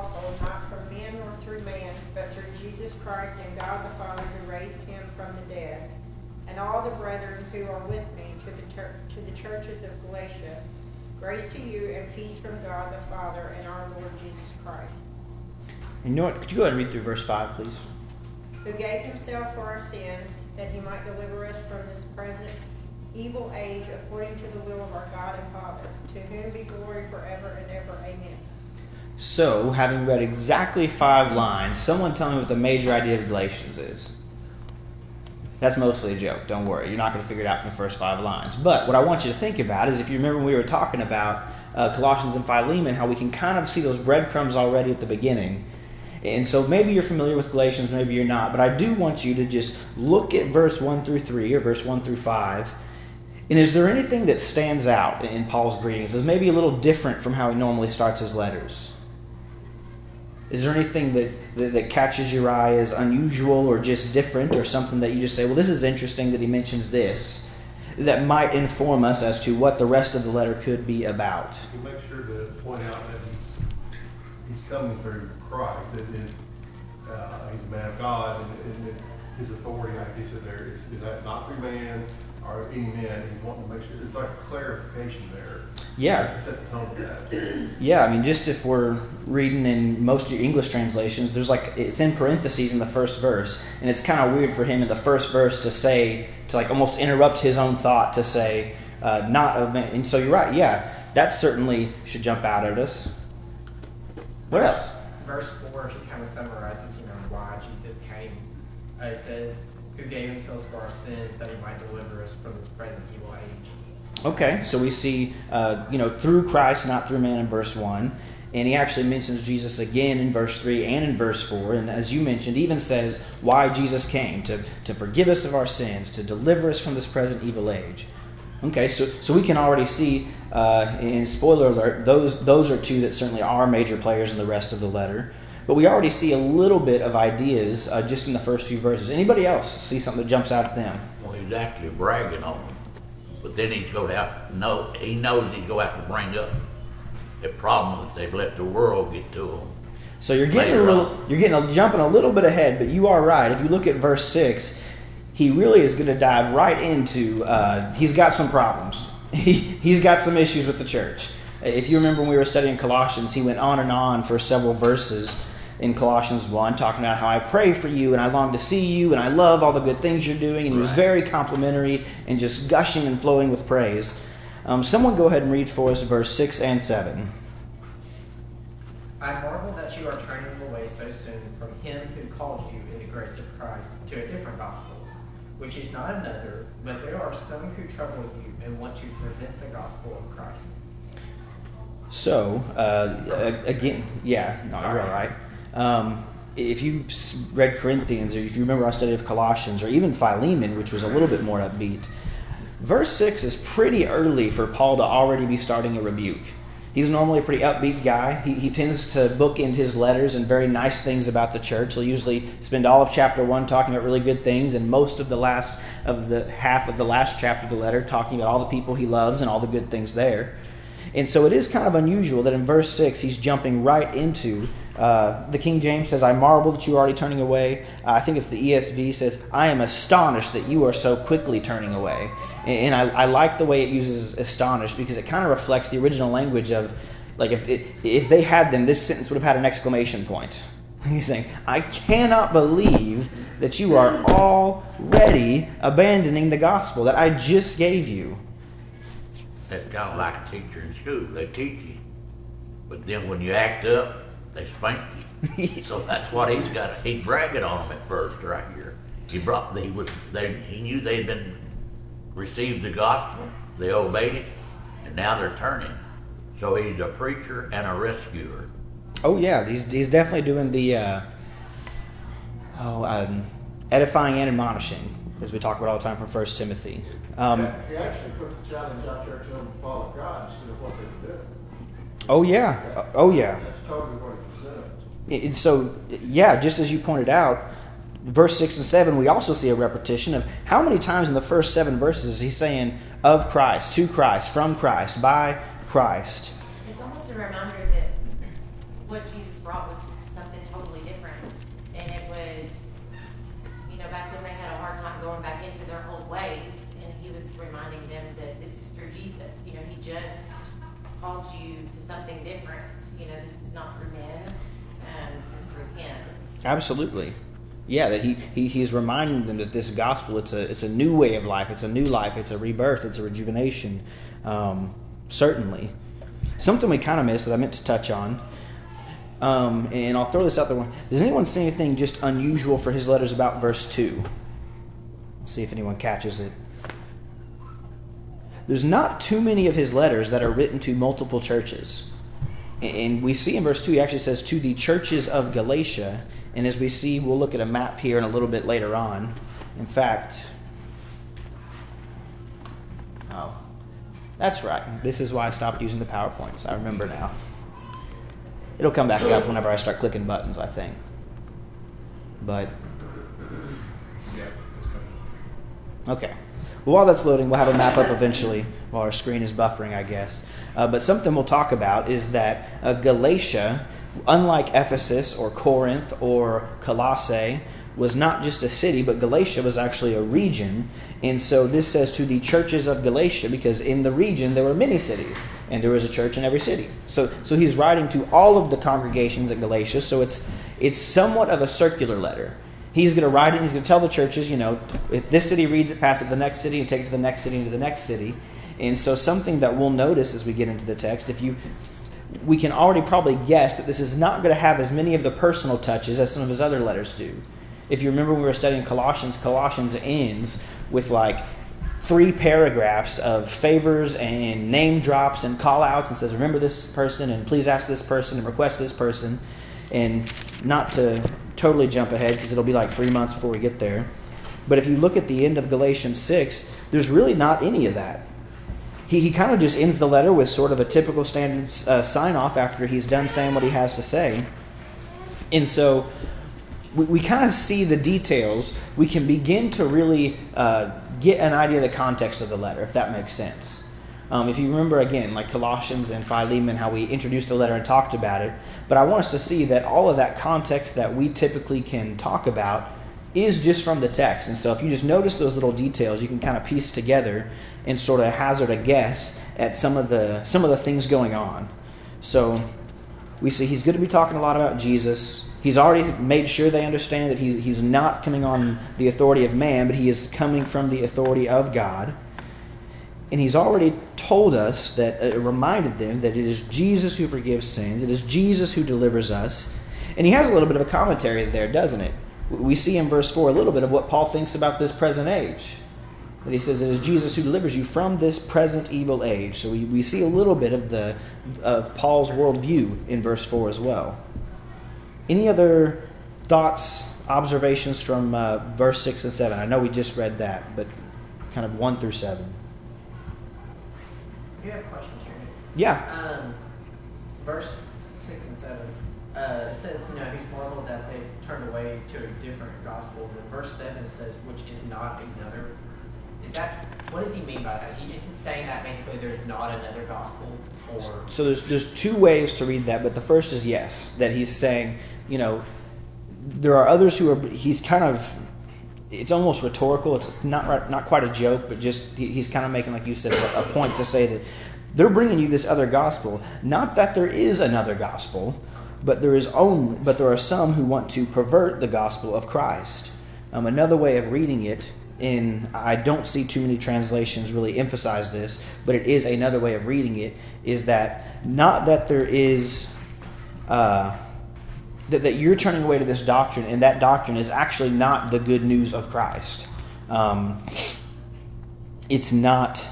apostle, not from men nor through man, but through Jesus Christ and God the Father who raised him from the dead, and all the brethren who are with me to the, to the churches of Galatia. Grace to you and peace from God the Father and our Lord Jesus Christ. And you know what? Could you go ahead and read through verse 5, please? Who gave himself for our sins, that he might deliver us from this present evil age according to the will of our God and Father, to whom be glory forever and ever. Amen. So, having read exactly five lines, someone tell me what the major idea of Galatians is. That's mostly a joke. Don't worry. You're not going to figure it out from the first five lines. But what I want you to think about is if you remember when we were talking about uh, Colossians and Philemon, how we can kind of see those breadcrumbs already at the beginning. And so maybe you're familiar with Galatians, maybe you're not. But I do want you to just look at verse 1 through 3 or verse 1 through 5. And is there anything that stands out in Paul's greetings? Is maybe a little different from how he normally starts his letters? Is there anything that, that, that, catches your eye as unusual or just different or something that you just say, well, this is interesting that he mentions this, that might inform us as to what the rest of the letter could be about? You make sure to point out that he's, he's coming through Christ, that is, uh, he's a man of God, and, and his authority, like he said there, is not through man, or any men. He's wanting to make sure it's like clarification there. Yeah. Set the tone of that. Yeah, I mean, just if we're reading in most of your English translations, there's like it's in parentheses in the first verse, and it's kind of weird for him in the first verse to say to like almost interrupt his own thought to say uh, not a man. And so you're right. Yeah, that certainly should jump out at us. What else? Verse four, he kind of summarizes, you know, why Jesus came. Uh, it says who gave himself for our sins that he might deliver us from this present evil age. Okay, so we see, uh, you know, through Christ, not through man in verse 1. And he actually mentions Jesus again in verse 3 and in verse 4. And as you mentioned, even says why Jesus came to, to forgive us of our sins, to deliver us from this present evil age. Okay, so, so we can already see, uh, in spoiler alert, those, those are two that certainly are major players in the rest of the letter. But we already see a little bit of ideas uh, just in the first few verses. Anybody else see something that jumps out at them? Well, he's actually bragging on them. But then he's going have know he knows he's going to have to bring up the problem that they've let the world get to them. So you're getting a little, on. you're getting a, jumping a little bit ahead, but you are right. If you look at verse six, he really is going to dive right into. Uh, he's got some problems. He he's got some issues with the church. If you remember when we were studying Colossians, he went on and on for several verses in Colossians 1, talking about how I pray for you and I long to see you and I love all the good things you're doing. And he was very complimentary and just gushing and flowing with praise. Um, someone go ahead and read for us verse 6 and 7. I marvel that you are turning away so soon from him who called you in the grace of Christ to a different gospel, which is not another, but there are some who trouble you and want to prevent the gospel of Christ. So, uh, again, yeah, no, you're all right. Um, if you read Corinthians, or if you remember our study of Colossians, or even Philemon, which was a little bit more upbeat, verse 6 is pretty early for Paul to already be starting a rebuke. He's normally a pretty upbeat guy. He, he tends to bookend his letters and very nice things about the church. He'll usually spend all of chapter 1 talking about really good things, and most of the last of the half of the last chapter of the letter talking about all the people he loves and all the good things there. And so it is kind of unusual that in verse 6 he's jumping right into uh, the King James says, I marvel that you are already turning away. Uh, I think it's the ESV says, I am astonished that you are so quickly turning away. And, and I, I, like the way it uses astonished because it kind of reflects the original language of, like, if, it, if they had them, this sentence would have had an exclamation point. He's saying, I cannot believe that you are already abandoning the gospel that I just gave you. That's kind of like a teacher in school. They teach you. But then when you act up, they spank you. so that's what he's got. He's bragging on them at first, right here. He brought. He was. They. He knew they'd been received the gospel. They obeyed it, and now they're turning. So he's a preacher and a rescuer. Oh yeah, he's he's definitely doing the. Uh, oh, um, edifying and admonishing, as we talk about all the time from First Timothy. Um, he actually put the challenge out there to them to follow God instead of what they were doing. Oh yeah, oh yeah. That's totally what and so, yeah, just as you pointed out, verse 6 and 7, we also see a repetition of how many times in the first seven verses is he saying, of Christ, to Christ, from Christ, by Christ. It's almost a reminder that what Jesus brought was something totally different. And it was, you know, back then they had a hard time going back into their old ways. And he was reminding them that this is through Jesus. You know, he just called you to something different. You know, this is not through men, um, this is through him. Absolutely. Yeah, that he, he he's reminding them that this gospel it's a it's a new way of life, it's a new life, it's a rebirth, it's a rejuvenation. Um, certainly, something we kind of missed that I meant to touch on, um, and I'll throw this out there. Does anyone see anything just unusual for his letters about verse two? See if anyone catches it. There's not too many of his letters that are written to multiple churches. And we see in verse 2, he actually says, to the churches of Galatia. And as we see, we'll look at a map here in a little bit later on. In fact, oh, that's right. This is why I stopped using the PowerPoints. I remember now. It'll come back up whenever I start clicking buttons, I think. But, okay. Well, while that's loading, we'll have a map up eventually while our screen is buffering, I guess. Uh, but something we'll talk about is that uh, Galatia, unlike Ephesus or Corinth or Colossae, was not just a city, but Galatia was actually a region. And so this says to the churches of Galatia, because in the region there were many cities, and there was a church in every city. So, so he's writing to all of the congregations at Galatia. So it's it's somewhat of a circular letter. He's going to write it. He's going to tell the churches, you know, if this city reads it, pass it to the next city, and take it to the next city, and to the next city. And so, something that we'll notice as we get into the text, if you, we can already probably guess that this is not going to have as many of the personal touches as some of his other letters do. If you remember we were studying Colossians, Colossians ends with like three paragraphs of favors and name drops and call outs and says, remember this person and please ask this person and request this person. And not to totally jump ahead because it'll be like three months before we get there. But if you look at the end of Galatians 6, there's really not any of that. He, he kind of just ends the letter with sort of a typical standard uh, sign off after he's done saying what he has to say. And so we, we kind of see the details. We can begin to really uh, get an idea of the context of the letter, if that makes sense. Um, if you remember again, like Colossians and Philemon, how we introduced the letter and talked about it, but I want us to see that all of that context that we typically can talk about is just from the text. And so if you just notice those little details, you can kind of piece together and sort of hazard a guess at some of the some of the things going on. So we see he's going to be talking a lot about Jesus. He's already made sure they understand that he's, he's not coming on the authority of man, but he is coming from the authority of God. And he's already told us that, uh, reminded them that it is Jesus who forgives sins, it is Jesus who delivers us. And he has a little bit of a commentary there, doesn't it? We see in verse 4 a little bit of what Paul thinks about this present age. That he says it is Jesus who delivers you from this present evil age. So we, we see a little bit of the of Paul's worldview in verse 4 as well. Any other thoughts, observations from uh, verse 6 and 7? I know we just read that, but kind of 1 through 7. You have questions here? Yeah. Um, verse six and seven. Uh, says, you know, he's marveled that they've turned away to a different gospel. But verse seven says, which is not another. Is that what does he mean by that? Is he just saying that basically there's not another gospel, or So there's there's two ways to read that, but the first is yes, that he's saying, you know, there are others who are. He's kind of. It's almost rhetorical. It's not not quite a joke, but just he's kind of making, like you said, a point to say that they're bringing you this other gospel. Not that there is another gospel, but there is only. But there are some who want to pervert the gospel of Christ. Um, another way of reading it in I don't see too many translations really emphasize this, but it is another way of reading it is that not that there is uh, that, that you're turning away to this doctrine, and that doctrine is actually not the good news of Christ. Um, it's not.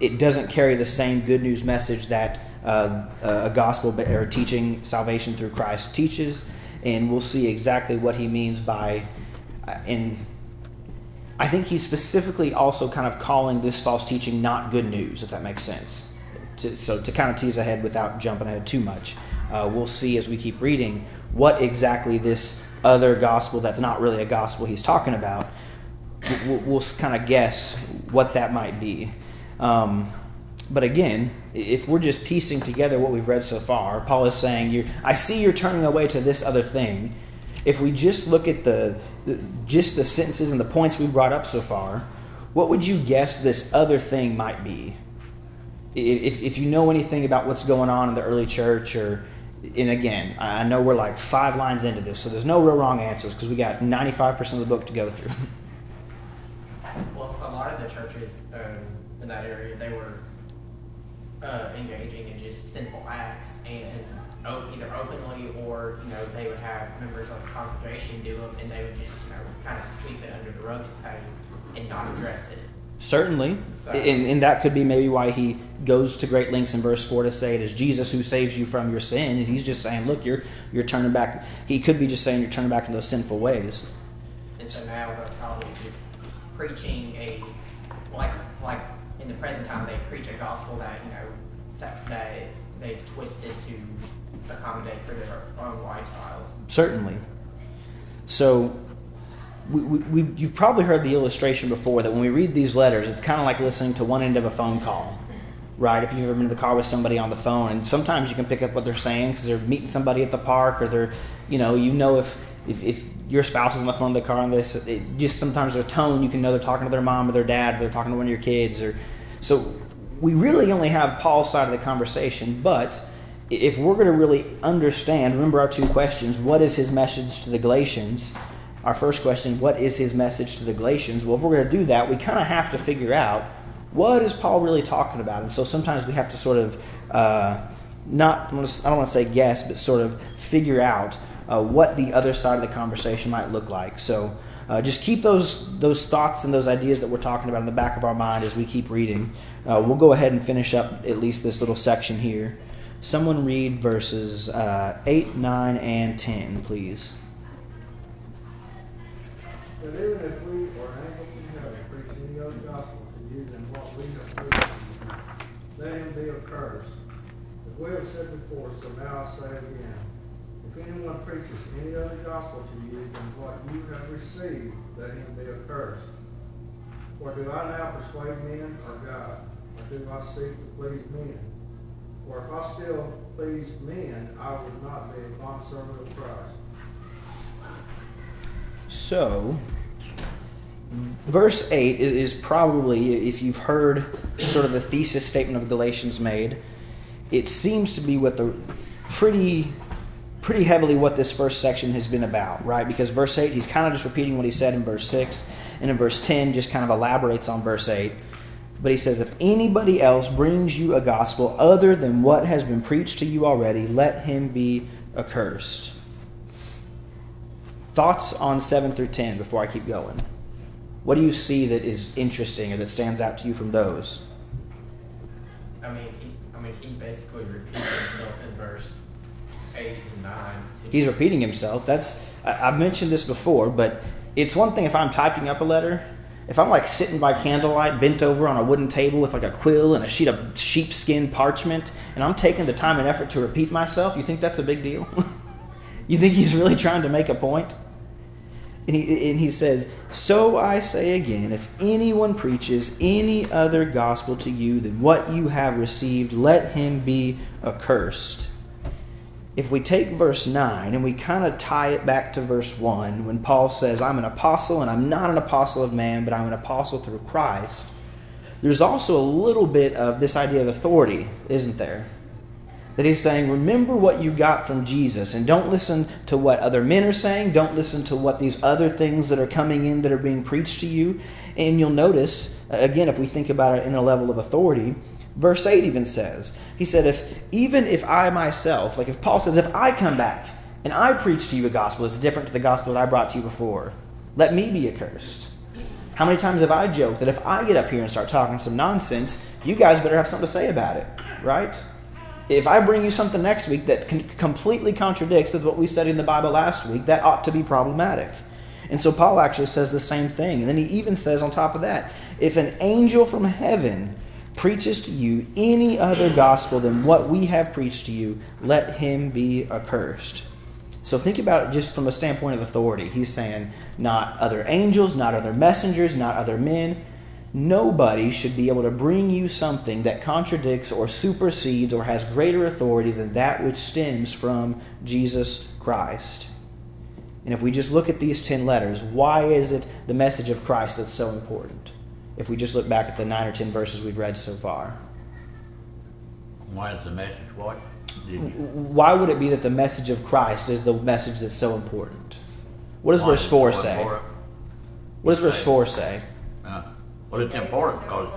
It doesn't carry the same good news message that uh, a gospel or teaching salvation through Christ teaches, and we'll see exactly what he means by uh, in I think he's specifically also kind of calling this false teaching not good news, if that makes sense. To, so to kind of tease ahead without jumping ahead too much, uh, we'll see as we keep reading what exactly this other gospel that's not really a gospel he's talking about. We'll, we'll kind of guess what that might be. Um, But again, if we're just piecing together what we've read so far, Paul is saying, I see you're turning away to this other thing. If we just look at the just the sentences and the points we brought up so far, what would you guess this other thing might be? If, if you know anything about what's going on in the early church, or and again, I know we're like five lines into this, so there's no real wrong answers because we got 95% of the book to go through. Well, a lot of the churches um, in that area, they were uh, engaging in just sinful acts and either openly or, you know, they would have members of the congregation do them and they would just, you know, kind of sweep it under the rug to say and not address it. Certainly. So- And, and that could be maybe why he goes to great lengths in verse 4 to say it is Jesus who saves you from your sin. And he's just saying, look, you're, you're turning back. He could be just saying you're turning back into those sinful ways. And so now they're probably just preaching a, like, like in the present time, they preach a gospel that, you know, that they've twisted to accommodate for their own lifestyles. Certainly. So we, we, you've probably heard the illustration before that when we read these letters, it's kind of like listening to one end of a phone call, right? If you've ever been in the car with somebody on the phone, and sometimes you can pick up what they're saying because they're meeting somebody at the park, or they're, you know, you know if if, if your spouse is on the phone in the car and this, just sometimes their tone, you can know they're talking to their mom or their dad, or they're talking to one of your kids, or so we really only have Paul's side of the conversation, but if we're going to really understand, remember our two questions what is his message to the Galatians? Our first question, what is his message to the Galatians? Well, if we're going to do that, we kind of have to figure out what is Paul really talking about? And so sometimes we have to sort of uh, not, I don't want to say guess, but sort of figure out uh, what the other side of the conversation might look like. So uh, just keep those those thoughts and those ideas that we're talking about in the back of our mind as we keep reading. Uh, we'll go ahead and finish up at least this little section here. Someone read verses uh, 8, 9, and 10, please. But even if we angel from heaven preach any other gospel to you than what we have preached to let him be accursed. As we have said before, so now I say it again. If anyone preaches any other gospel to you than what you have received, let him be accursed. For do I now persuade men or God? Or do I seek to please men? For if I still pleased men, I would not be a bondservant of Christ. So, verse 8 is, is probably, if you've heard sort of the thesis statement of Galatians made, it seems to be what the pretty pretty heavily what this first section has been about, right? Because verse 8, he's kind of just repeating what he said in verse 6, and in verse 10, just kind of elaborates on verse 8. But he says, If anybody else brings you a gospel other than what has been preached to you already, let him be accursed. Thoughts on 7 through 10 before I keep going? What do you see that is interesting or that stands out to you from those? I mean, I mean, he basically repeats himself nine. He's repeating himself. That's I, I've mentioned this before, but it's one thing if I'm typing up a letter. If I'm like sitting by candlelight, bent over on a wooden table with like a quill and a sheet of sheepskin parchment, and I'm taking the time and effort to repeat myself, you think that's a big deal? you think he's really trying to make a point? And he, and he says, So I say again, if anyone preaches any other gospel to you than what you have received, let him be accursed. If we take verse 9 and we kind of tie it back to verse 1, when Paul says, I'm an apostle and I'm not an apostle of man, but I'm an apostle through Christ, there's also a little bit of this idea of authority, isn't there? That he's saying, remember what you got from Jesus and don't listen to what other men are saying. Don't listen to what these other things that are coming in that are being preached to you. And you'll notice, again, if we think about it in a level of authority, verse 8 even says, he said, if even if I myself, like if Paul says, if I come back and I preach to you a gospel that's different to the gospel that I brought to you before, let me be accursed. How many times have I joked that if I get up here and start talking some nonsense, you guys better have something to say about it, right? if I bring you something next week that completely contradicts with what we studied in the Bible last week, that ought to be problematic. And so Paul actually says the same thing. And then he even says on top of that, if an angel from heaven preaches to you any other gospel than what we have preached to you, let him be accursed. So think about it just from a standpoint of authority. He's saying not other angels, not other messengers, not other men. nobody should be able to bring you something that contradicts or supersedes or has greater authority than that which stems from Jesus Christ. And if we just look at these 10 letters, why is it the message of Christ that's so important? If we just look back at the 9 or 10 verses we've read so far. Why is the message what? Why would it be that the message of Christ is the message that's so important? What does why verse 4 say? important? What does verse 4 say? Uh, Well, it's important because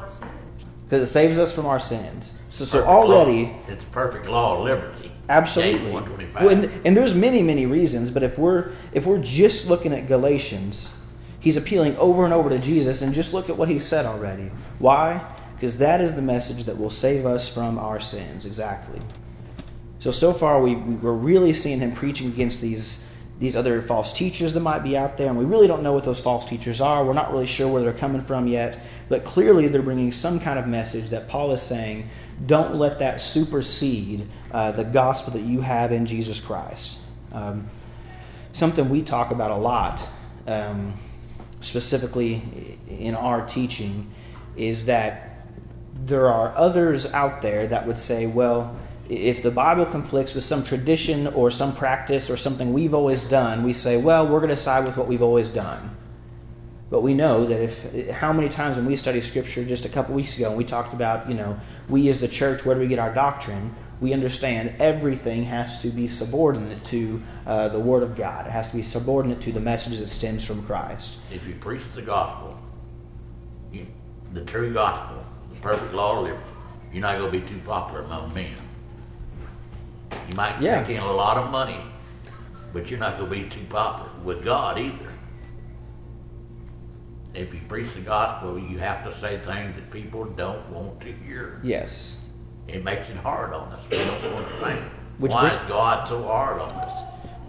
Because it saves us from our sins. So, so perfect law- already, It's perfect law of liberty. absolutely. Well, and, and there's many, many reasons, but if we're if we're just looking at Galatians, he's appealing over and over to Jesus, and just look at what he said already. Why? Because that is the message that will save us from our sins. Exactly. So so far we, we we're really seeing him preaching against these these other false teachers that might be out there, and we really don't know what those false teachers are. We're not really sure where they're coming from yet, but clearly they're bringing some kind of message that Paul is saying, don't let that supersede uh, the gospel that you have in Jesus Christ. Um, something we talk about a lot, um, specifically in our teaching, is that there are others out there that would say, well, if the Bible conflicts with some tradition or some practice or something we've always done, we say, well, we're going to side with what we've always done. But we know that if how many times when we study Scripture just a couple weeks ago, and we talked about, you know, we as the church, where do we get our doctrine? We understand everything has to be subordinate to uh, the Word of God. It has to be subordinate to the message that stems from Christ. If you preach the gospel, you, the true gospel, the perfect law of liberty, you're not going to be too popular among men. You might Yeah. take in a lot of money, but you're not going to be too popular with God either. If you preach the gospel, you have to say things that people don't want to hear. Yes. It makes it hard on us. We don't want to think. Which Why bring- is God so hard on us?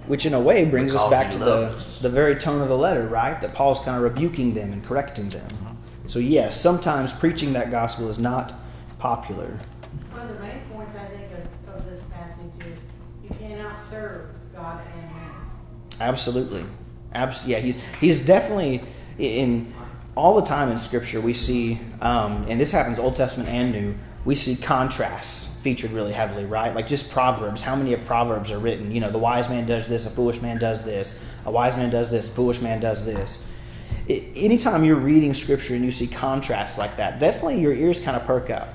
Which, in a way, brings us back to the, us. the very tone of the letter, right? That Paul's kind of rebuking them and correcting them. So, yes, sometimes preaching that gospel is not popular. One of the main points I think of, of this passage is you cannot serve God and man. Absolutely. Abs- yeah, he's, he's definitely, in all the time in Scripture, we see, um, and this happens Old Testament and New, we see contrasts featured really heavily, right? Like just Proverbs. How many of Proverbs are written? You know, the wise man does this, a foolish man does this, a wise man does this, foolish man does this. I- anytime you're reading Scripture and you see contrasts like that, definitely your ears kind of perk up.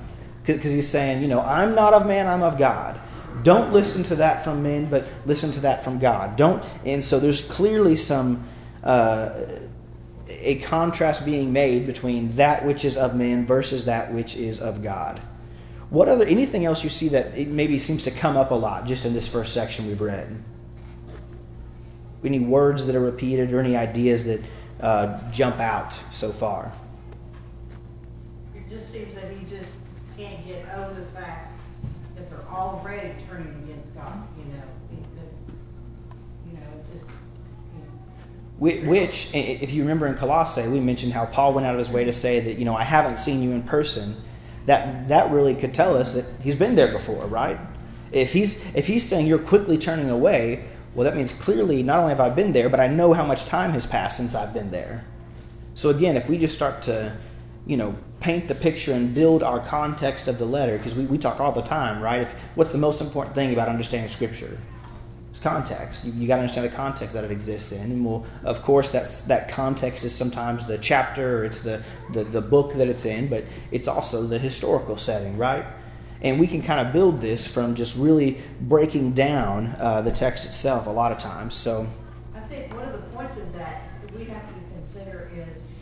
Because he's saying, you know, I'm not of man, I'm of God. Don't listen to that from men, but listen to that from God. Don't, and so there's clearly some uh, a contrast being made between that which is of men versus that which is of God. What other anything else you see that it maybe seems to come up a lot just in this first section we've read? Any words that are repeated or any ideas that uh, jump out so far? It just seems that he just can't get over the fact that they're already turning against God, you know, you know, just, you know. Whi- Which, if you remember in Colossae, we mentioned how Paul went out of his way to say that, you know, I haven't seen you in person. That, that really could tell us that he's been there before, right? If he's, if he's saying you're quickly turning away, well, that means clearly not only have I been there, but I know how much time has passed since I've been there. So again, if we just start to, you know, paint the picture and build our context of the letter, because we, we talk all the time, right? If, what's the most important thing about understanding Scripture? Context. You, you got to understand the context that it exists in. And well, of course, that's that context is sometimes the chapter or it's the, the, the book that it's in, but it's also the historical setting, right? And we can kind of build this from just really breaking down uh, the text itself a lot of times. So, I think one of the points of that we have to consider is,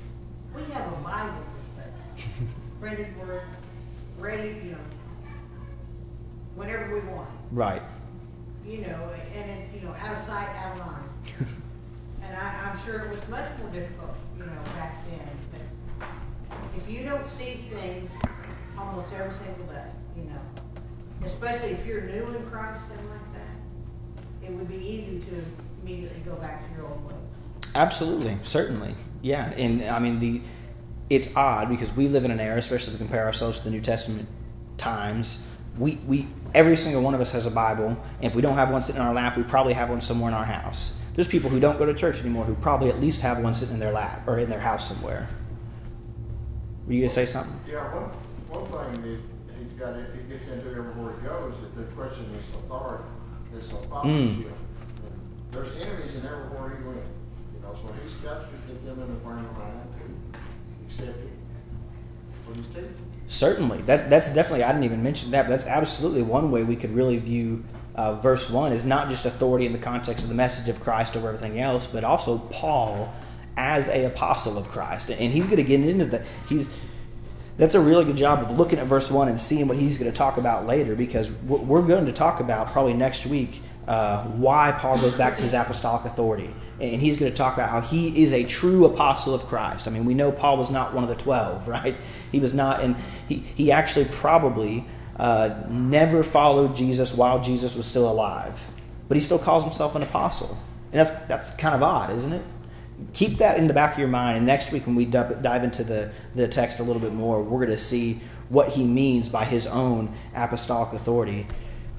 we have a Bible to study. Printed word, ready, you know, whenever we want. right. You know, and it's, you know, out of sight, out of mind. And I, I'm sure it was much more difficult, you know, back then, but if you don't see things almost every single day, you know, especially if you're new in Christ and like that, it would be easy to immediately go back to your old ways. Absolutely, certainly, yeah. And I mean, the it's odd because we live in an era, especially if we compare ourselves to the New Testament times. We we every single one of us has a Bible, and if we don't have one sitting in our lap, we probably have one somewhere in our house. There's people who don't go to church anymore who probably at least have one sitting in their lap or in their house somewhere. Were you gonna say something? Yeah, one, one thing that he's got, it he gets into everywhere he goes, is the question is authority, this apostleship. Mm. And There's enemies in everywhere he went, you know, so he's got to get them in the frame of mind to accept it. What he's teaching. Certainly, that that's definitely. I didn't even mention that, but that's absolutely one way we could really view uh, verse one is not just authority in the context of the message of Christ over everything else, but also Paul as a apostle of Christ, and he's going to get into that. He's that's a really good job of looking at verse one and seeing what he's going to talk about later, because we're we're going to talk about probably next week uh, why Paul goes back to his apostolic authority. And he's going to talk about how he is a true apostle of Christ. I mean, we know Paul was not one of the 12, right? He was not, and he, he actually probably uh, never followed Jesus while Jesus was still alive. But he still calls himself an apostle. And that's, that's kind of odd, isn't it? Keep that in the back of your mind. And next week, when we dive into the, the text a little bit more, we're going to see what he means by his own apostolic authority.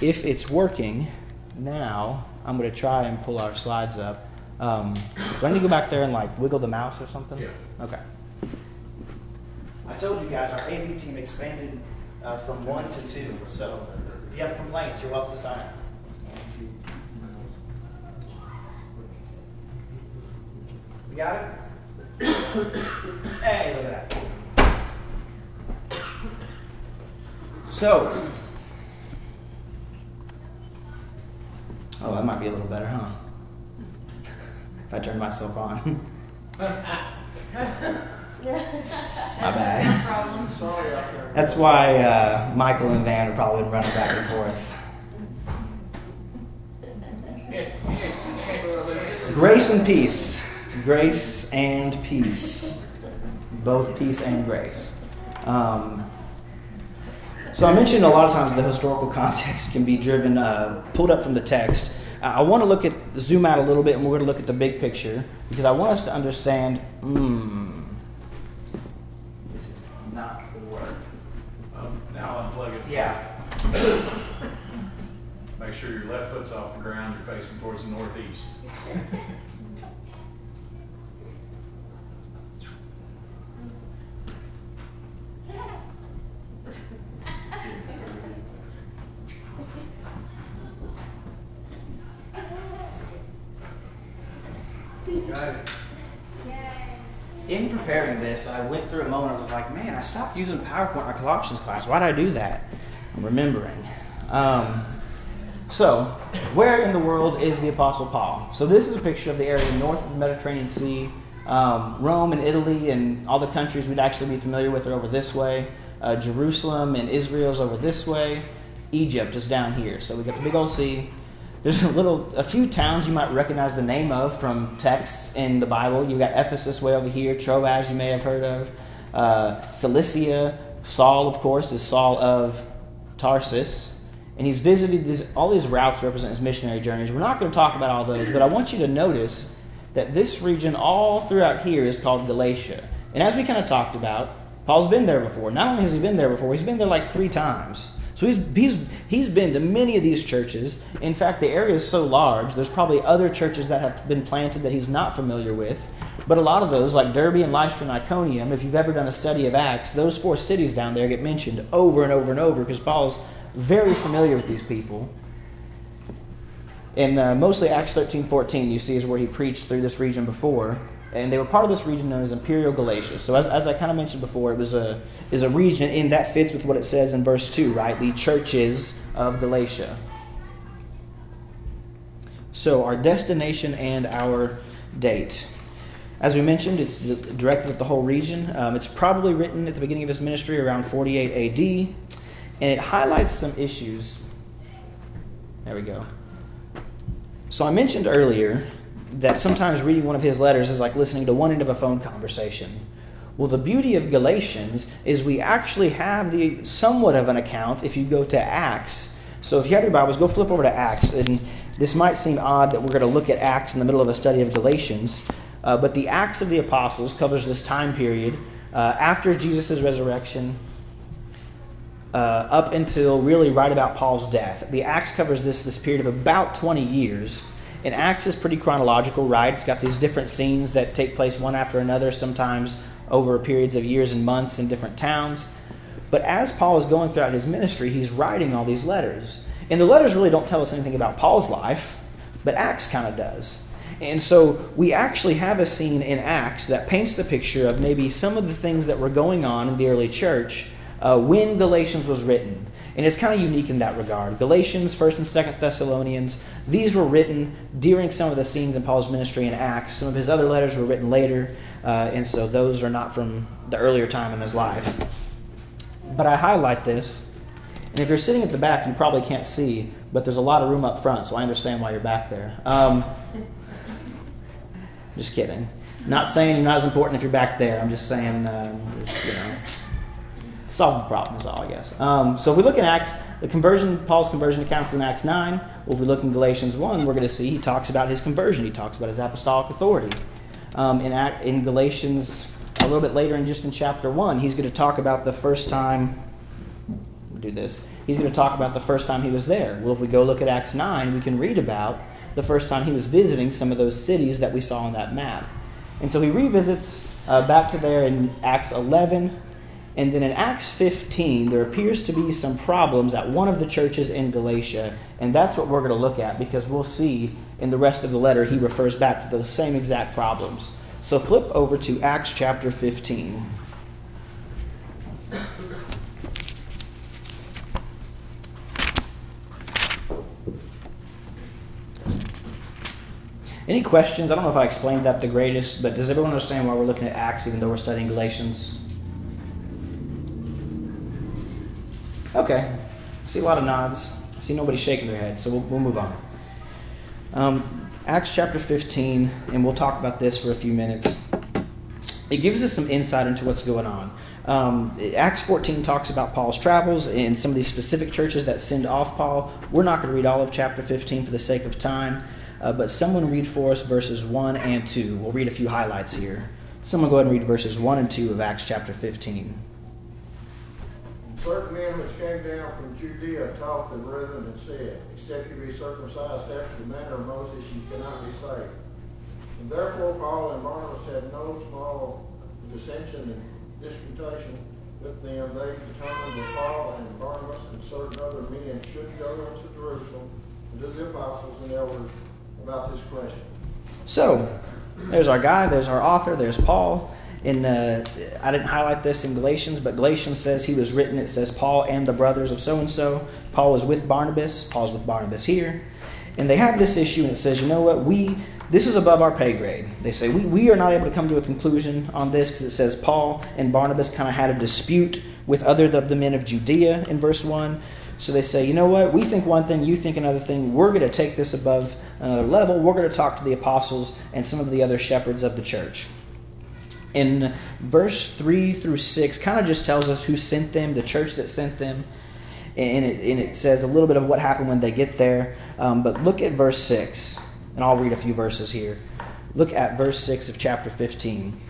If it's working, now I'm going to try and pull our slides up. Um, do I need to go back there and like wiggle the mouse or something? Yeah. Okay. I told you guys our AV team expanded uh, from one to two. So if you have complaints, you're welcome to sign up. We got it? hey, look at that. So, oh, that might be a little better, huh? If I turn myself on. My bad. That's why uh, Michael and Van are probably running back and forth. Grace and peace. Grace and peace. Both peace and grace. Um, so I mentioned a lot of times the historical context can be driven, uh, pulled up from the text. Uh, I want to look at, zoom out a little bit, and we're going to look at the big picture because I want us to understand. Hmm, this is not to work. Um, now I'll unplug it. Yeah. Make sure your left foot's off the ground, you're facing towards the northeast. Got it. In preparing this, I went through a moment. I was like, "Man, I stopped using PowerPoint in my Colossians class. Why did I do that?" I'm remembering. Um, so, where in the world is the Apostle Paul? So, this is a picture of the area north of the Mediterranean Sea. Um, Rome and Italy and all the countries we'd actually be familiar with are over this way. Uh, Jerusalem and Israel's over this way. Egypt is down here. So we got the big old sea. There's a little, a few towns you might recognize the name of from texts in the Bible. You've got Ephesus way over here, Troas you may have heard of, uh, Cilicia. Saul, of course, is Saul of Tarsus, and he's visited these, all these routes represent his missionary journeys. We're not going to talk about all those, but I want you to notice that this region all throughout here is called Galatia. And as we kind of talked about, Paul's been there before. Not only has he been there before, he's been there like three times. So he's, he's, he's been to many of these churches. In fact, the area is so large, there's probably other churches that have been planted that he's not familiar with. But a lot of those, like Derbe and Lystra and Iconium, if you've ever done a study of Acts, those four cities down there get mentioned over and over and over because Paul's very familiar with these people. And uh, mostly Acts 13 14, you see, is where he preached through this region before. And they were part of this region known as Imperial Galatia. So, as, as I kind of mentioned before, it was a, is a region, and that fits with what it says in verse 2, right? The churches of Galatia. So, our destination and our date. As we mentioned, it's directed at the whole region. Um, it's probably written at the beginning of his ministry around 48 AD, and it highlights some issues. There we go. So I mentioned earlier that sometimes reading one of his letters is like listening to one end of a phone conversation. Well, the beauty of Galatians is we actually have the somewhat of an account if you go to Acts. So if you have your Bibles, go flip over to Acts. And this might seem odd that we're going to look at Acts in the middle of a study of Galatians, uh, but the Acts of the Apostles covers this time period uh, after Jesus' resurrection uh, up until really right about Paul's death. The Acts covers this, this period of about 20 years. And Acts is pretty chronological, right? It's got these different scenes that take place one after another, sometimes over periods of years and months in different towns. But as Paul is going throughout his ministry, he's writing all these letters. And the letters really don't tell us anything about Paul's life, but Acts kind of does. And so we actually have a scene in Acts that paints the picture of maybe some of the things that were going on in the early church uh, when Galatians was written. And it's kind of unique in that regard. Galatians, 1st and 2nd Thessalonians, these were written during some of the scenes in Paul's ministry in Acts. Some of his other letters were written later, uh, and so those are not from the earlier time in his life. But I highlight this, and if you're sitting at the back, you probably can't see, but there's a lot of room up front, so I understand why you're back there. Um, just kidding. Not saying you're not as important if you're back there. I'm just saying, um, you know solve the problem is all, I guess. Um, so if we look at Acts, the conversion, Paul's conversion accounts in Acts 9. Well, if we look in Galatians 1, we're going to see he talks about his conversion. He talks about his apostolic authority. Um, in, Act, in Galatians, a little bit later in just in chapter 1, he's going to talk about the first time, do this, he's going to talk about the first time he was there. Well, if we go look at Acts 9, we can read about the first time he was visiting some of those cities that we saw on that map. And so he revisits uh, back to there in Acts 11, and then in Acts 15, there appears to be some problems at one of the churches in Galatia, and that's what we're going to look at because we'll see in the rest of the letter he refers back to the same exact problems. So flip over to Acts chapter 15. Any questions? I don't know if I explained that the greatest, but does everyone understand why we're looking at Acts even though we're studying Galatians? Okay. I see a lot of nods. I see nobody shaking their head, so we'll, we'll move on. Um, Acts chapter 15, and we'll talk about this for a few minutes. It gives us some insight into what's going on. Um, Acts 14 talks about Paul's travels and some of these specific churches that send off Paul. We're not going to read all of chapter 15 for the sake of time, uh, but someone read for us verses 1 and 2. We'll read a few highlights here. Someone go ahead and read verses 1 and 2 of Acts chapter 15 certain men which came down from Judea taught the brethren and said, Except you be circumcised after the manner of Moses, you cannot be saved. And therefore Paul and Barnabas had no small dissension and disputation with them. They determined that Paul and Barnabas and certain other men should go into Jerusalem and to the apostles and elders about this question. So, there's our guy, there's our author, there's Paul in uh, I didn't highlight this in Galatians, but Galatians says he was written. It says Paul and the brothers of so and so. Paul was with Barnabas. Paul's with Barnabas here, and they have this issue, and it says, you know what, we this is above our pay grade. They say we, we are not able to come to a conclusion on this because it says Paul and Barnabas kind of had a dispute with other the, the men of Judea in verse one. So they say, you know what, we think one thing, you think another thing. We're going to take this above another level. We're going to talk to the apostles and some of the other shepherds of the church in verse 3 through 6 kind of just tells us who sent them, the church that sent them. And it, and it says a little bit of what happened when they get there. Um, but look at verse 6, and I'll read a few verses here. Look at verse 6 of chapter 15.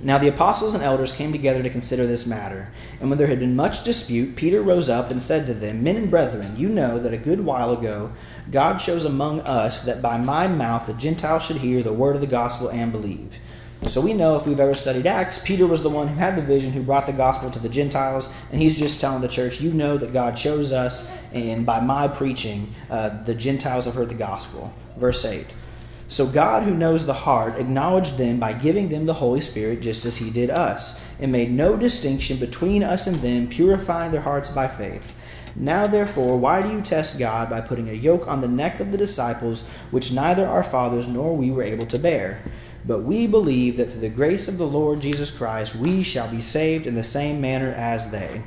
Now the apostles and elders came together to consider this matter. And when there had been much dispute, Peter rose up and said to them, Men and brethren, you know that a good while ago God chose among us that by my mouth the Gentiles should hear the word of the gospel and believe. So we know if we've ever studied Acts, Peter was the one who had the vision, who brought the gospel to the Gentiles, and he's just telling the church, you know that God chose us, and by my preaching, uh, the Gentiles have heard the gospel. Verse 8. So God, who knows the heart, acknowledged them by giving them the Holy Spirit just as he did us, and made no distinction between us and them, purifying their hearts by faith. Now, therefore, why do you test God by putting a yoke on the neck of the disciples, which neither our fathers nor we were able to bear? But we believe that through the grace of the Lord Jesus Christ, we shall be saved in the same manner as they.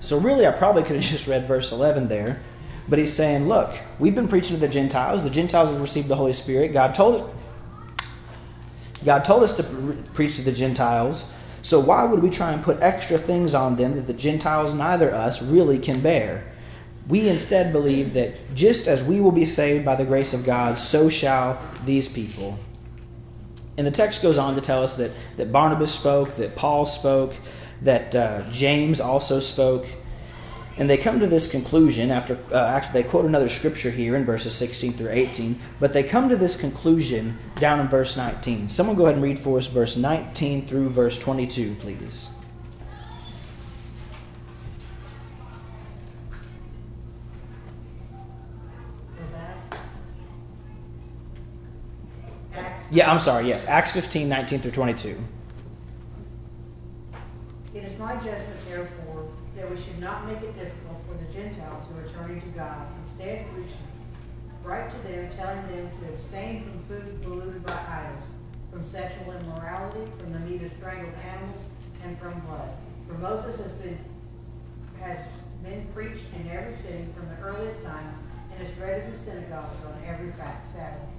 So, really, I probably could have just read verse 11 there. But he's saying, look, we've been preaching to the Gentiles. The Gentiles have received the Holy Spirit. God told us, God told us to preach to the Gentiles. So, why would we try and put extra things on them that the Gentiles, neither us, really can bear? We instead believe that just as we will be saved by the grace of God, so shall these people. And the text goes on to tell us that, that Barnabas spoke, that Paul spoke, that uh, James also spoke. And they come to this conclusion after, uh, after they quote another scripture here in verses 16 through 18, but they come to this conclusion down in verse 19. Someone go ahead and read for us verse 19 through verse 22, please. Yeah, I'm sorry, yes. Acts 15, 19 through 22. It is my judgment, therefore, that we should not make it difficult for the Gentiles who are turning to God. Instead, we should write to them, telling them to abstain from food polluted by idols, from sexual immorality, from the meat of strangled animals, and from blood. For Moses has been has been preached in every city from the earliest times, and is read in the synagogues on every Sabbath.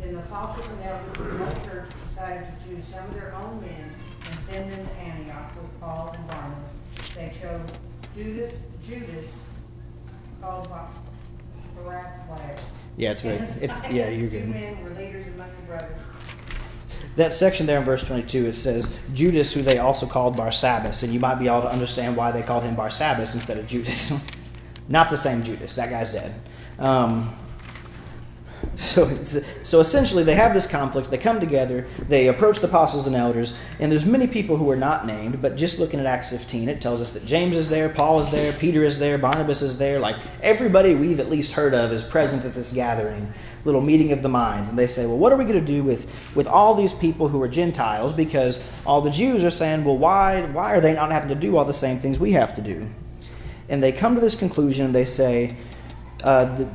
Then the apostles and elders of the whole church decided to choose some of their own men and send them to Antioch with Paul and Barnabas. They chose Judas, Judas, called Bar- Barabbas. Yeah, it's And it's, yeah, you're Two good. men were leaders among the brothers. That section there in verse 22, it says, Judas, who they also called Barsabbas. And you might be able to understand why they called him Barsabbas instead of Judas. Not the same Judas. That guy's dead. Um, so, so essentially, they have this conflict. They come together. They approach the apostles and elders. And there's many people who are not named. But just looking at Acts 15, it tells us that James is there, Paul is there, Peter is there, Barnabas is there. Like everybody we've at least heard of is present at this gathering, little meeting of the minds. And they say, well, what are we going to do with, with all these people who are Gentiles? Because all the Jews are saying, well, why, why are they not having to do all the same things we have to do? And they come to this conclusion they say, uh, the,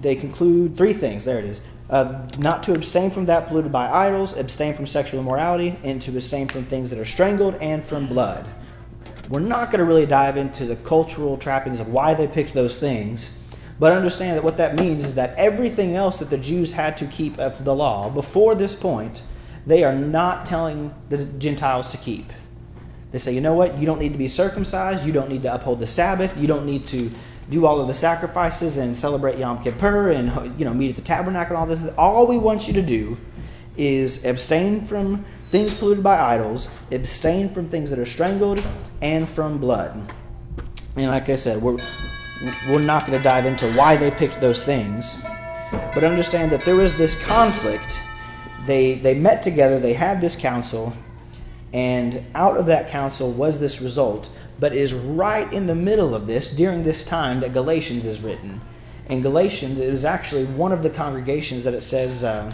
they conclude three things. There it is. Uh, not to abstain from that polluted by idols, abstain from sexual immorality, and to abstain from things that are strangled and from blood. We're not going to really dive into the cultural trappings of why they picked those things, but understand that what that means is that everything else that the Jews had to keep to the law before this point, they are not telling the Gentiles to keep. They say, you know what? You don't need to be circumcised. You don't need to uphold the Sabbath. You don't need to do all of the sacrifices and celebrate Yom Kippur and you know meet at the tabernacle and all this. All we want you to do is abstain from things polluted by idols, abstain from things that are strangled, and from blood. And like I said, we're we're not going to dive into why they picked those things, but understand that there was this conflict. They they met together. They had this council. And out of that council was this result, but it is right in the middle of this during this time that Galatians is written. In Galatians, it was actually one of the congregations that it says. Uh,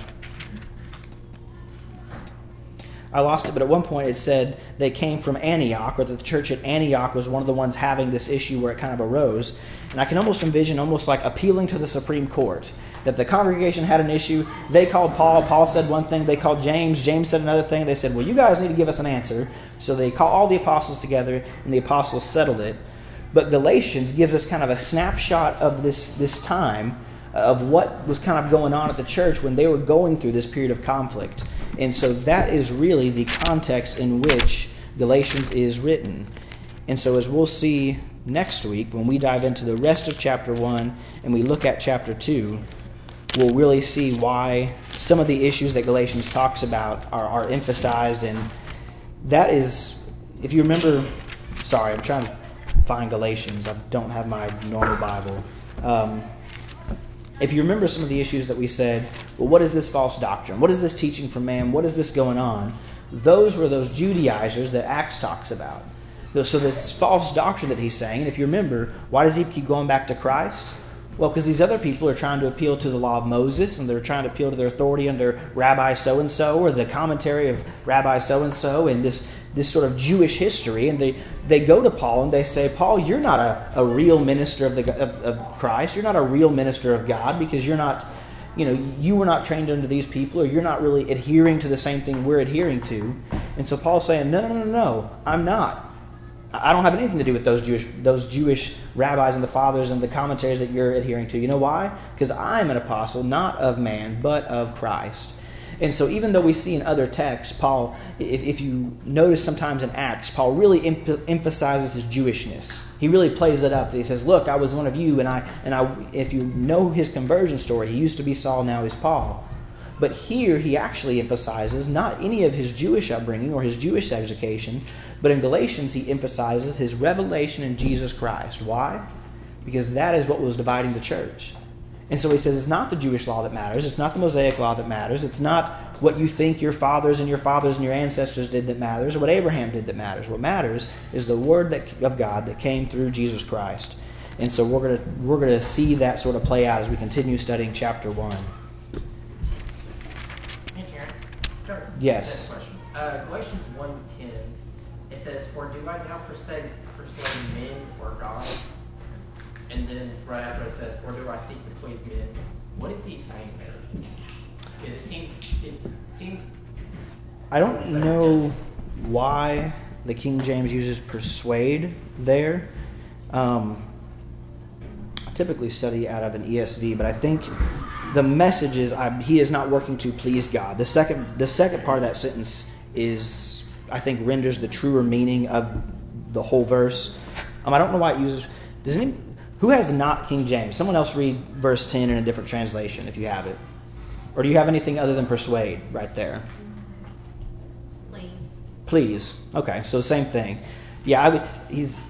I lost it, but at one point it said they came from Antioch, or that the church at Antioch was one of the ones having this issue where it kind of arose. And I can almost envision almost like appealing to the Supreme Court. That the congregation had an issue, they called Paul, Paul said one thing, they called James, James said another thing, they said, Well, you guys need to give us an answer. So they call all the apostles together, and the apostles settled it. But Galatians gives us kind of a snapshot of this, this time of what was kind of going on at the church when they were going through this period of conflict. And so that is really the context in which Galatians is written. And so, as we'll see next week, when we dive into the rest of chapter 1 and we look at chapter 2, we'll really see why some of the issues that Galatians talks about are, are emphasized. And that is, if you remember, sorry, I'm trying to find Galatians. I don't have my normal Bible. Um, if you remember some of the issues that we said, well, what is this false doctrine? What is this teaching from man? What is this going on? Those were those Judaizers that Acts talks about. So, this false doctrine that he's saying, and if you remember, why does he keep going back to Christ? Well, because these other people are trying to appeal to the law of Moses, and they're trying to appeal to their authority under Rabbi so and so, or the commentary of Rabbi so and so, and this this sort of Jewish history. And they, they go to Paul and they say, Paul, you're not a, a real minister of, the, of, of Christ. You're not a real minister of God because you're not, you know, you were not trained under these people, or you're not really adhering to the same thing we're adhering to. And so Paul's saying, no, no, no, no, I'm not. I don't have anything to do with those Jewish those Jewish rabbis and the fathers and the commentaries that you're adhering to. You know why? Because I'm an apostle, not of man, but of Christ. And so, even though we see in other texts, Paul, if, if you notice sometimes in Acts, Paul really em- emphasizes his Jewishness. He really plays it up. He says, "Look, I was one of you, and I and I." If you know his conversion story, he used to be Saul, now he's Paul. But here he actually emphasizes not any of his Jewish upbringing or his Jewish education, but in Galatians he emphasizes his revelation in Jesus Christ. Why? Because that is what was dividing the church. And so he says it's not the Jewish law that matters. It's not the Mosaic law that matters. It's not what you think your fathers and your fathers and your ancestors did that matters, or what Abraham did that matters. What matters is the word that, of God that came through Jesus Christ. And so we're going to we're going to see that sort of play out as we continue studying chapter 1. Hey, Terrence. Sure. Yes. Question. Uh, Galatians 1.10, it says, For do I now persuade, persuade men or God? And then right after it says, Or do I seek to please men? What is he saying there? Because it seems, it seems, I don't know why the King James uses persuade there. Um, I typically study out of an ESV, but I think the message is I, he is not working to please God. The second, the second part of that sentence is, I think, renders the truer meaning of the whole verse. Um, I don't know why it uses. Does any who has not King James? Someone else read verse ten in a different translation if you have it, or do you have anything other than persuade right there? Please. Please. Okay, so the same thing. Yeah, I would, he's.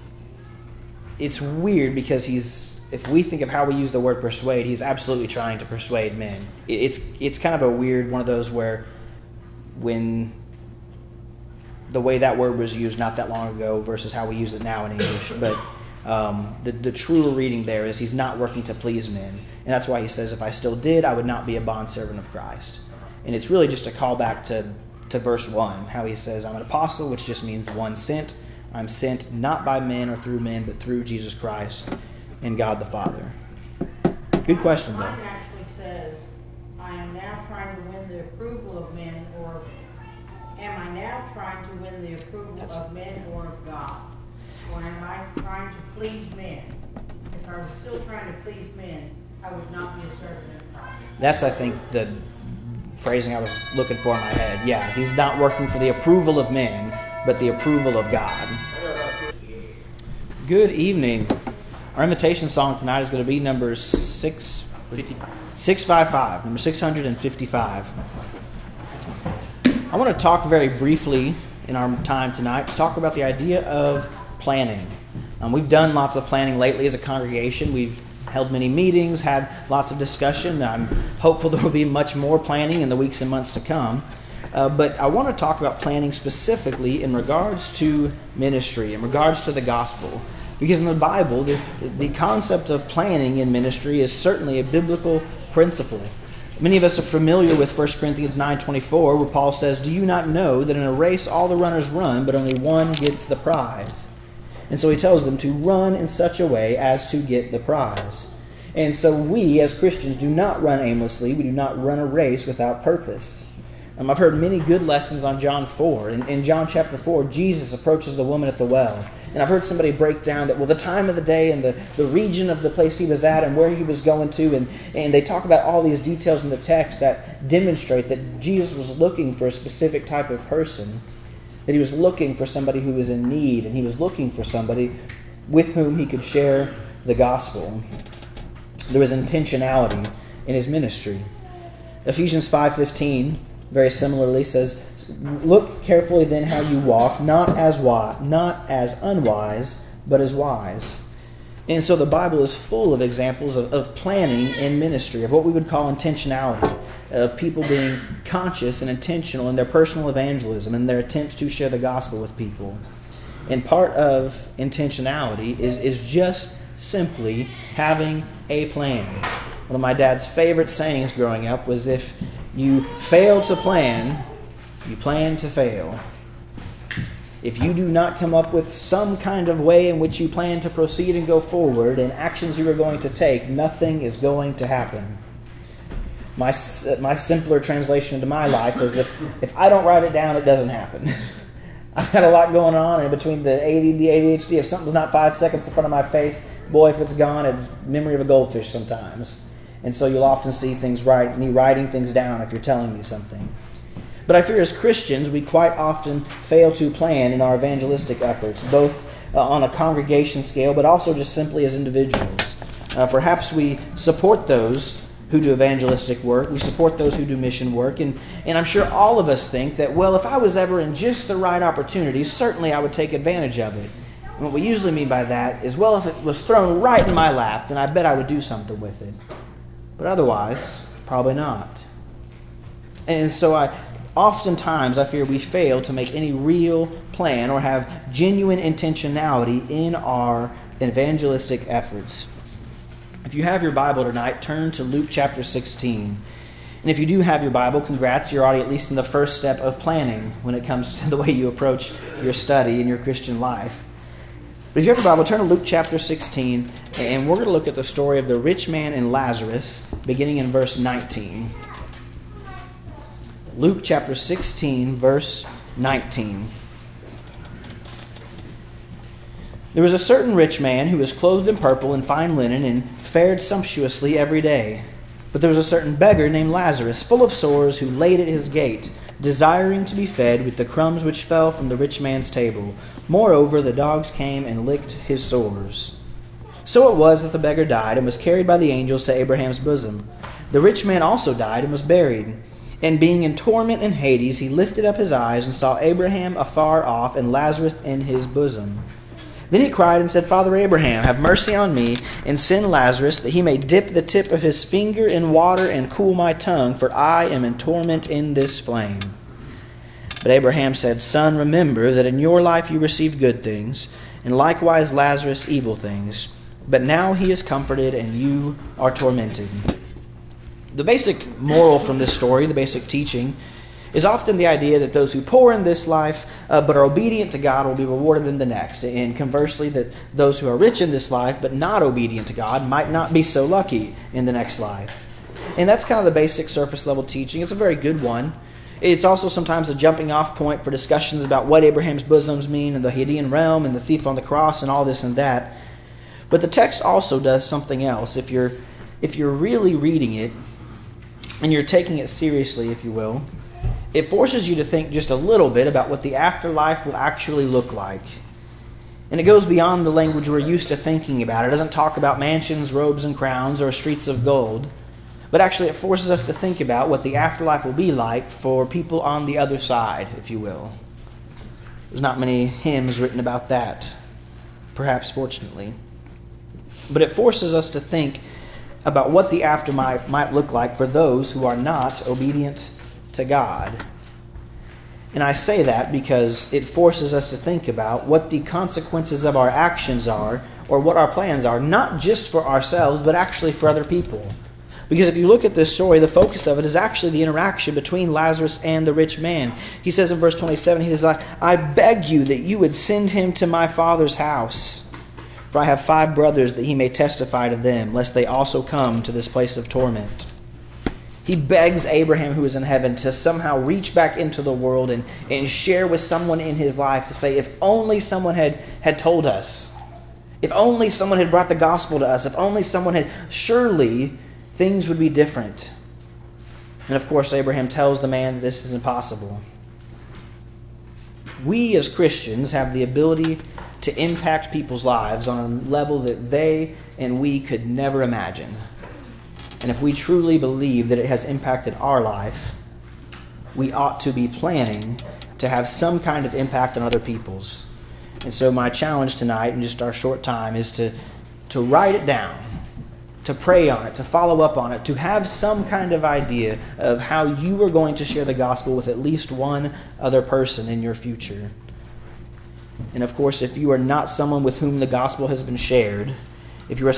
It's weird because he's. If we think of how we use the word persuade, he's absolutely trying to persuade men. It's it's kind of a weird one of those where, when the way that word was used not that long ago versus how we use it now in English, but um, the the truer reading there is he's not working to please men, and that's why he says, "If I still did, I would not be a bondservant of Christ." And it's really just a callback to to verse one, how he says, "I'm an apostle," which just means one sent. I'm sent not by men or through men, but through Jesus Christ and God the Father. Good question, though. Mine actually says, I am now trying to win the approval of men, or am I now trying to win the approval That's- of men or of God? Or am I trying to please men? If I was still trying to please men, I would not be a servant of Christ. That's, I think, the phrasing I was looking for in my head. Yeah, he's not working for the approval of men, but the approval of God. Good evening. Our invitation song tonight is going to be number six, 655, number 655. I want to talk very briefly in our time tonight to talk about the idea of planning. Um, we've done lots of planning lately as a congregation. We've held many meetings, had lots of discussion. I'm hopeful there will be much more planning in the weeks and months to come. Uh, but I want to talk about planning specifically in regards to ministry, in regards to the gospel. Because in the Bible, the, the concept of planning in ministry is certainly a biblical principle. Many of us are familiar with 1 Corinthians 9:24 where Paul says, "Do you not know that in a race all the runners run, but only one gets the prize?" And so he tells them to run in such a way as to get the prize. And so we as Christians do not run aimlessly, we do not run a race without purpose. Um, I've heard many good lessons on John 4. In, in John chapter 4, Jesus approaches the woman at the well. And I've heard somebody break down that, well, the time of the day and the, the region of the place he was at and where he was going to, and, and they talk about all these details in the text that demonstrate that Jesus was looking for a specific type of person, that he was looking for somebody who was in need, and he was looking for somebody with whom he could share the gospel. There was intentionality in his ministry. Ephesians 5:15 very similarly says, "Look carefully then how you walk, not as wise, not as unwise, but as wise." And so the Bible is full of examples of, of planning in ministry, of what we would call intentionality, of people being conscious and intentional in their personal evangelism and their attempts to share the gospel with people. And part of intentionality is, is just simply having a plan. One of my dad's favorite sayings growing up was if you fail to plan, you plan to fail. If you do not come up with some kind of way in which you plan to proceed and go forward and actions you are going to take, nothing is going to happen. My, my simpler translation into my life is if, if I don't write it down, it doesn't happen. I've got a lot going on, and between the ADD, the ADHD, if something's not five seconds in front of my face, boy, if it's gone, it's memory of a goldfish sometimes. And so you'll often see things right, me writing things down if you're telling me something. But I fear as Christians, we quite often fail to plan in our evangelistic efforts, both uh, on a congregation scale, but also just simply as individuals. Uh, perhaps we support those who do evangelistic work. We support those who do mission work. And, and I'm sure all of us think that, well, if I was ever in just the right opportunity, certainly I would take advantage of it. And what we usually mean by that is, well, if it was thrown right in my lap, then I bet I would do something with it. But otherwise, probably not. And so I oftentimes I fear we fail to make any real plan or have genuine intentionality in our evangelistic efforts. If you have your Bible tonight, turn to Luke chapter 16. And if you do have your Bible, congrats, you're already at least in the first step of planning when it comes to the way you approach your study and your Christian life. But if you have your Bible, turn to Luke chapter 16, and we're going to look at the story of the rich man and Lazarus, beginning in verse 19. Luke chapter 16, verse 19. There was a certain rich man who was clothed in purple and fine linen and fared sumptuously every day. But there was a certain beggar named Lazarus, full of sores, who laid at his gate, desiring to be fed with the crumbs which fell from the rich man's table. Moreover, the dogs came and licked his sores. So it was that the beggar died and was carried by the angels to Abraham's bosom. The rich man also died and was buried. And being in torment in Hades, he lifted up his eyes and saw Abraham afar off and Lazarus in his bosom. Then he cried and said, Father Abraham, have mercy on me, and send Lazarus, that he may dip the tip of his finger in water and cool my tongue, for I am in torment in this flame. But Abraham said, Son, remember that in your life you received good things, and likewise Lazarus evil things. But now he is comforted, and you are tormented. The basic moral from this story, the basic teaching, is often the idea that those who poor in this life uh, but are obedient to God will be rewarded in the next. And conversely, that those who are rich in this life but not obedient to God might not be so lucky in the next life. And that's kind of the basic surface level teaching. It's a very good one. It's also sometimes a jumping off point for discussions about what Abraham's bosoms mean and the Hadean realm and the thief on the cross and all this and that. But the text also does something else. If you're if you're really reading it and you're taking it seriously, if you will, it forces you to think just a little bit about what the afterlife will actually look like. And it goes beyond the language we're used to thinking about. It doesn't talk about mansions, robes, and crowns, or streets of gold. But actually, it forces us to think about what the afterlife will be like for people on the other side, if you will. There's not many hymns written about that, perhaps fortunately. But it forces us to think about what the afterlife might look like for those who are not obedient to God. And I say that because it forces us to think about what the consequences of our actions are or what our plans are, not just for ourselves, but actually for other people. Because if you look at this story, the focus of it is actually the interaction between Lazarus and the rich man. He says in verse 27, he says, I, I beg you that you would send him to my father's house. For I have five brothers that he may testify to them, lest they also come to this place of torment. He begs Abraham, who is in heaven, to somehow reach back into the world and, and share with someone in his life to say, if only someone had, had told us, if only someone had brought the gospel to us, if only someone had, surely things would be different. And of course, Abraham tells the man that this is impossible. We as Christians have the ability to impact people's lives on a level that they and we could never imagine. And if we truly believe that it has impacted our life, we ought to be planning to have some kind of impact on other people's. And so, my challenge tonight, in just our short time, is to, to write it down, to pray on it, to follow up on it, to have some kind of idea of how you are going to share the gospel with at least one other person in your future. And of course, if you are not someone with whom the gospel has been shared, if you're a